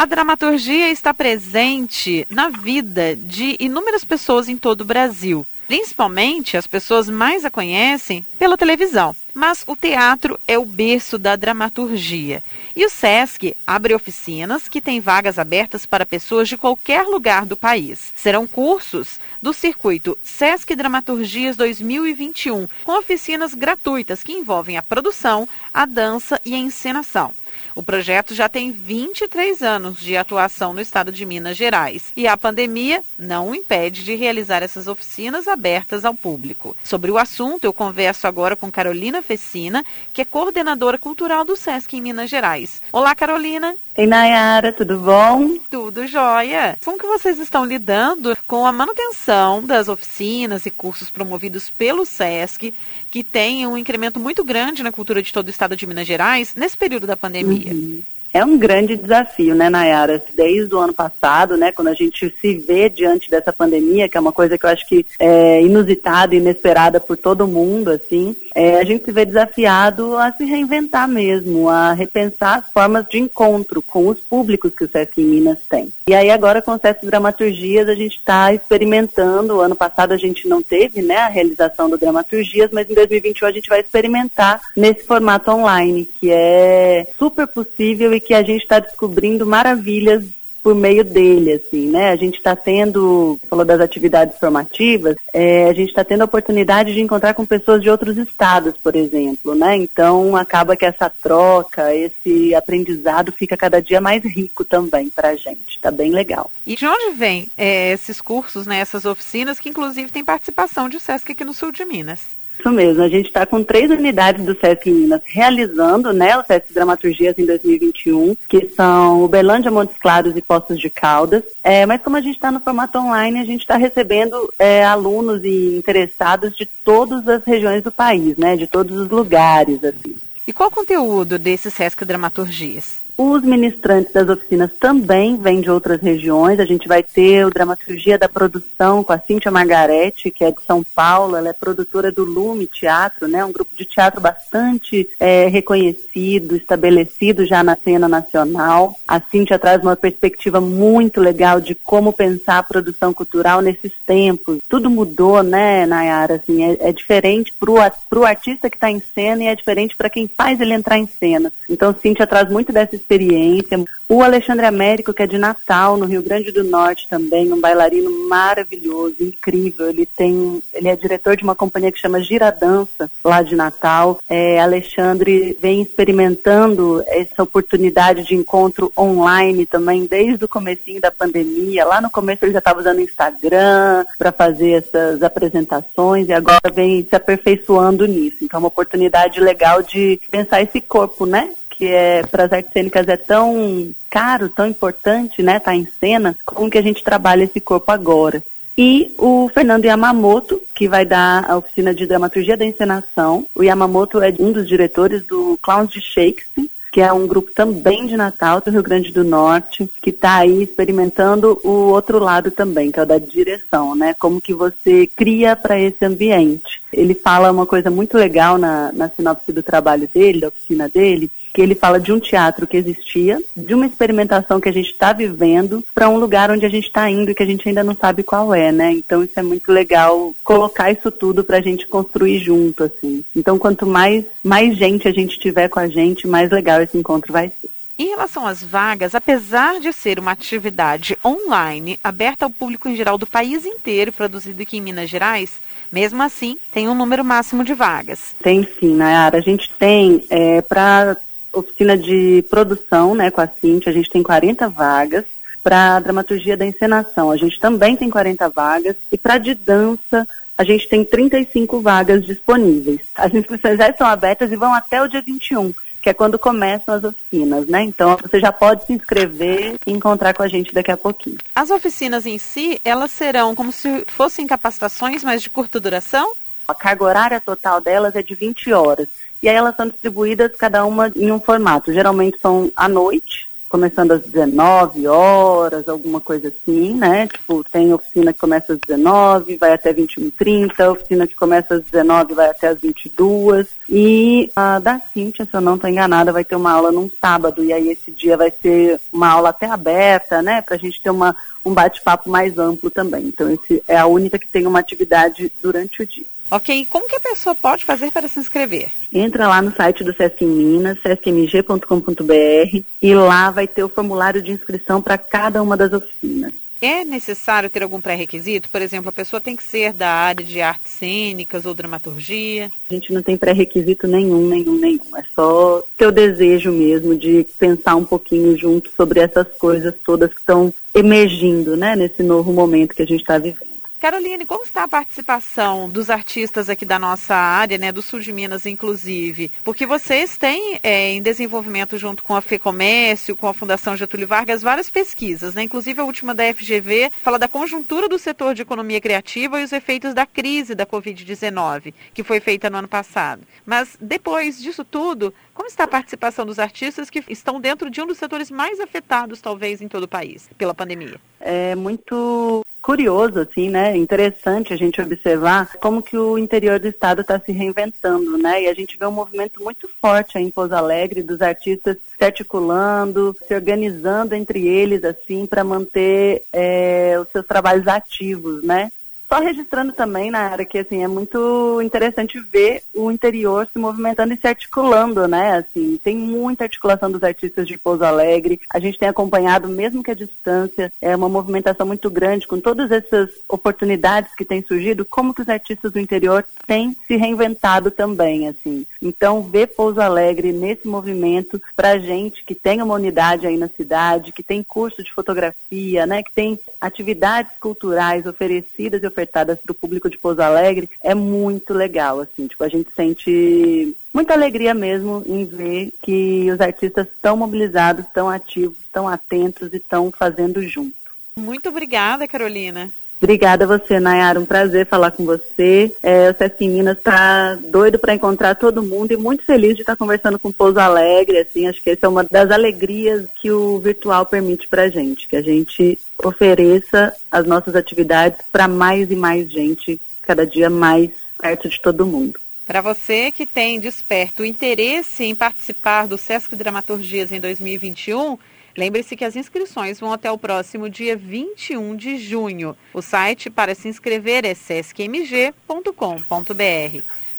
A dramaturgia está presente na vida de inúmeras pessoas em todo o Brasil. Principalmente as pessoas mais a conhecem pela televisão. Mas o teatro é o berço da dramaturgia. E o SESC abre oficinas que têm vagas abertas para pessoas de qualquer lugar do país. Serão cursos do circuito SESC Dramaturgias 2021, com oficinas gratuitas que envolvem a produção, a dança e a encenação. O projeto já tem 23 anos de atuação no estado de Minas Gerais e a pandemia não o impede de realizar essas oficinas abertas ao público. Sobre o assunto, eu converso agora com Carolina Fecina, que é coordenadora cultural do SESC em Minas Gerais. Olá, Carolina. Oi, Nayara, tudo bom? Tudo jóia. Como que vocês estão lidando com a manutenção das oficinas e cursos promovidos pelo SESC, que tem um incremento muito grande na cultura de todo o estado de Minas Gerais nesse período da pandemia? Uhum. É um grande desafio, né, Nayara? Desde o ano passado, né, quando a gente se vê diante dessa pandemia, que é uma coisa que eu acho que é inusitada inesperada por todo mundo, assim, é, a gente se vê desafiado a se reinventar mesmo, a repensar as formas de encontro com os públicos que o Sesc Minas tem. E aí agora com o Sesc Dramaturgias a gente está experimentando, o ano passado a gente não teve né, a realização do Dramaturgias, mas em 2021 a gente vai experimentar nesse formato online, que é super possível e que a gente está descobrindo maravilhas por meio dele, assim, né? A gente está tendo, falou das atividades formativas, é, a gente está tendo a oportunidade de encontrar com pessoas de outros estados, por exemplo, né? Então acaba que essa troca, esse aprendizado fica cada dia mais rico também para a gente. Está bem legal. E de onde vem é, esses cursos, né? Essas oficinas que inclusive tem participação de SESC aqui no sul de Minas? Isso mesmo, a gente está com três unidades do SESC Minas realizando né, o SESC Dramaturgias em 2021, que são Uberlândia, Montes Claros e Poços de Caldas. É, mas como a gente está no formato online, a gente está recebendo é, alunos e interessados de todas as regiões do país, né, de todos os lugares. Assim. E qual o conteúdo desse SESC Dramaturgias? Os ministrantes das oficinas também vêm de outras regiões. A gente vai ter o Dramaturgia da Produção com a Cíntia Margarete, que é de São Paulo. Ela é produtora do Lume Teatro, né? um grupo de teatro bastante é, reconhecido, estabelecido já na cena nacional. A Cíntia traz uma perspectiva muito legal de como pensar a produção cultural nesses tempos. Tudo mudou, né, Nayara? Assim, é, é diferente para o artista que está em cena e é diferente para quem faz ele entrar em cena. Então, Cíntia traz muito dessa experiência. O Alexandre Américo, que é de Natal, no Rio Grande do Norte também, um bailarino maravilhoso, incrível. Ele tem, ele é diretor de uma companhia que chama Giradança, lá de Natal. É, Alexandre vem experimentando essa oportunidade de encontro online também desde o comecinho da pandemia. Lá no começo ele já estava usando Instagram para fazer essas apresentações e agora vem se aperfeiçoando nisso. Então é uma oportunidade legal de pensar esse corpo, né? Que é para as artes cênicas é tão caro, tão importante, né, tá em cena, como que a gente trabalha esse corpo agora. E o Fernando Yamamoto, que vai dar a oficina de dramaturgia da encenação. O Yamamoto é um dos diretores do Clowns de Shakespeare, que é um grupo também de Natal do Rio Grande do Norte, que está aí experimentando o outro lado também, que é o da direção, né? Como que você cria para esse ambiente. Ele fala uma coisa muito legal na, na sinopse do trabalho dele, da oficina dele, que ele fala de um teatro que existia, de uma experimentação que a gente está vivendo, para um lugar onde a gente está indo e que a gente ainda não sabe qual é, né? Então isso é muito legal colocar isso tudo para a gente construir junto, assim. Então quanto mais mais gente a gente tiver com a gente, mais legal esse encontro vai ser. Em relação às vagas, apesar de ser uma atividade online, aberta ao público em geral do país inteiro, produzido aqui em Minas Gerais, mesmo assim, tem um número máximo de vagas. Tem sim, Nayara. A gente tem é, para oficina de produção, né, com a Cintia, a gente tem 40 vagas. Para dramaturgia da encenação, a gente também tem 40 vagas. E para de dança, a gente tem 35 vagas disponíveis. As inscrições já estão abertas e vão até o dia 21 que é quando começam as oficinas, né? Então você já pode se inscrever e encontrar com a gente daqui a pouquinho. As oficinas em si, elas serão como se fossem capacitações, mas de curta duração? A carga horária total delas é de 20 horas. E aí elas são distribuídas cada uma em um formato. Geralmente são à noite, começando às 19 horas, alguma coisa assim, né? Tipo, tem oficina que começa às 19, vai até 21h30, oficina que começa às 19 vai até às 22 e a da Cíntia, se eu não estou enganada, vai ter uma aula num sábado, e aí esse dia vai ser uma aula até aberta, né? Pra gente ter uma, um bate-papo mais amplo também. Então, esse é a única que tem uma atividade durante o dia. Ok, como que a pessoa pode fazer para se inscrever? Entra lá no site do Sesc Minas, sescmg.com.br, e lá vai ter o formulário de inscrição para cada uma das oficinas. É necessário ter algum pré-requisito? Por exemplo, a pessoa tem que ser da área de artes cênicas ou dramaturgia? A gente não tem pré-requisito nenhum, nenhum, nenhum. É só ter o desejo mesmo de pensar um pouquinho junto sobre essas coisas todas que estão emergindo, né, nesse novo momento que a gente está vivendo. Caroline, como está a participação dos artistas aqui da nossa área, né, do sul de Minas, inclusive? Porque vocês têm é, em desenvolvimento junto com a FEComércio, com a Fundação Getúlio Vargas, várias pesquisas, né? Inclusive a última da FGV fala da conjuntura do setor de economia criativa e os efeitos da crise da Covid-19, que foi feita no ano passado. Mas depois disso tudo, como está a participação dos artistas que estão dentro de um dos setores mais afetados, talvez, em todo o país, pela pandemia? É muito curioso, assim, né? Interessante a gente observar como que o interior do estado está se reinventando, né? E a gente vê um movimento muito forte aí em Pouso Alegre dos artistas se articulando, se organizando entre eles, assim, para manter é, os seus trabalhos ativos, né? Só registrando também, na área que assim, é muito interessante ver o interior se movimentando e se articulando, né? Assim, tem muita articulação dos artistas de Pouso Alegre. A gente tem acompanhado, mesmo que a distância, é uma movimentação muito grande com todas essas oportunidades que têm surgido, como que os artistas do interior têm se reinventado também, assim. Então, ver Pouso Alegre nesse movimento, para gente que tem uma unidade aí na cidade, que tem curso de fotografia, né? Que tem atividades culturais oferecidas e oferecidas ofertadas para o público de Pouso Alegre é muito legal, assim, tipo, a gente sente muita alegria mesmo em ver que os artistas estão mobilizados, estão ativos, estão atentos e estão fazendo junto. Muito obrigada, Carolina. Obrigada a você, Nayara. Um prazer falar com você. É, o Sesc Minas está doido para encontrar todo mundo e muito feliz de estar conversando com o Pouso Alegre. Assim, acho que essa é uma das alegrias que o virtual permite para a gente, que a gente ofereça as nossas atividades para mais e mais gente, cada dia mais perto de todo mundo. Para você que tem desperto interesse em participar do Sesc Dramaturgias em 2021, Lembre-se que as inscrições vão até o próximo dia 21 de junho. O site para se inscrever é sescmg.com.br.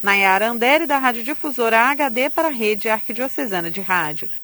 Nayara Andere, da Rádio Difusora HD para a Rede Arquidiocesana de Rádio.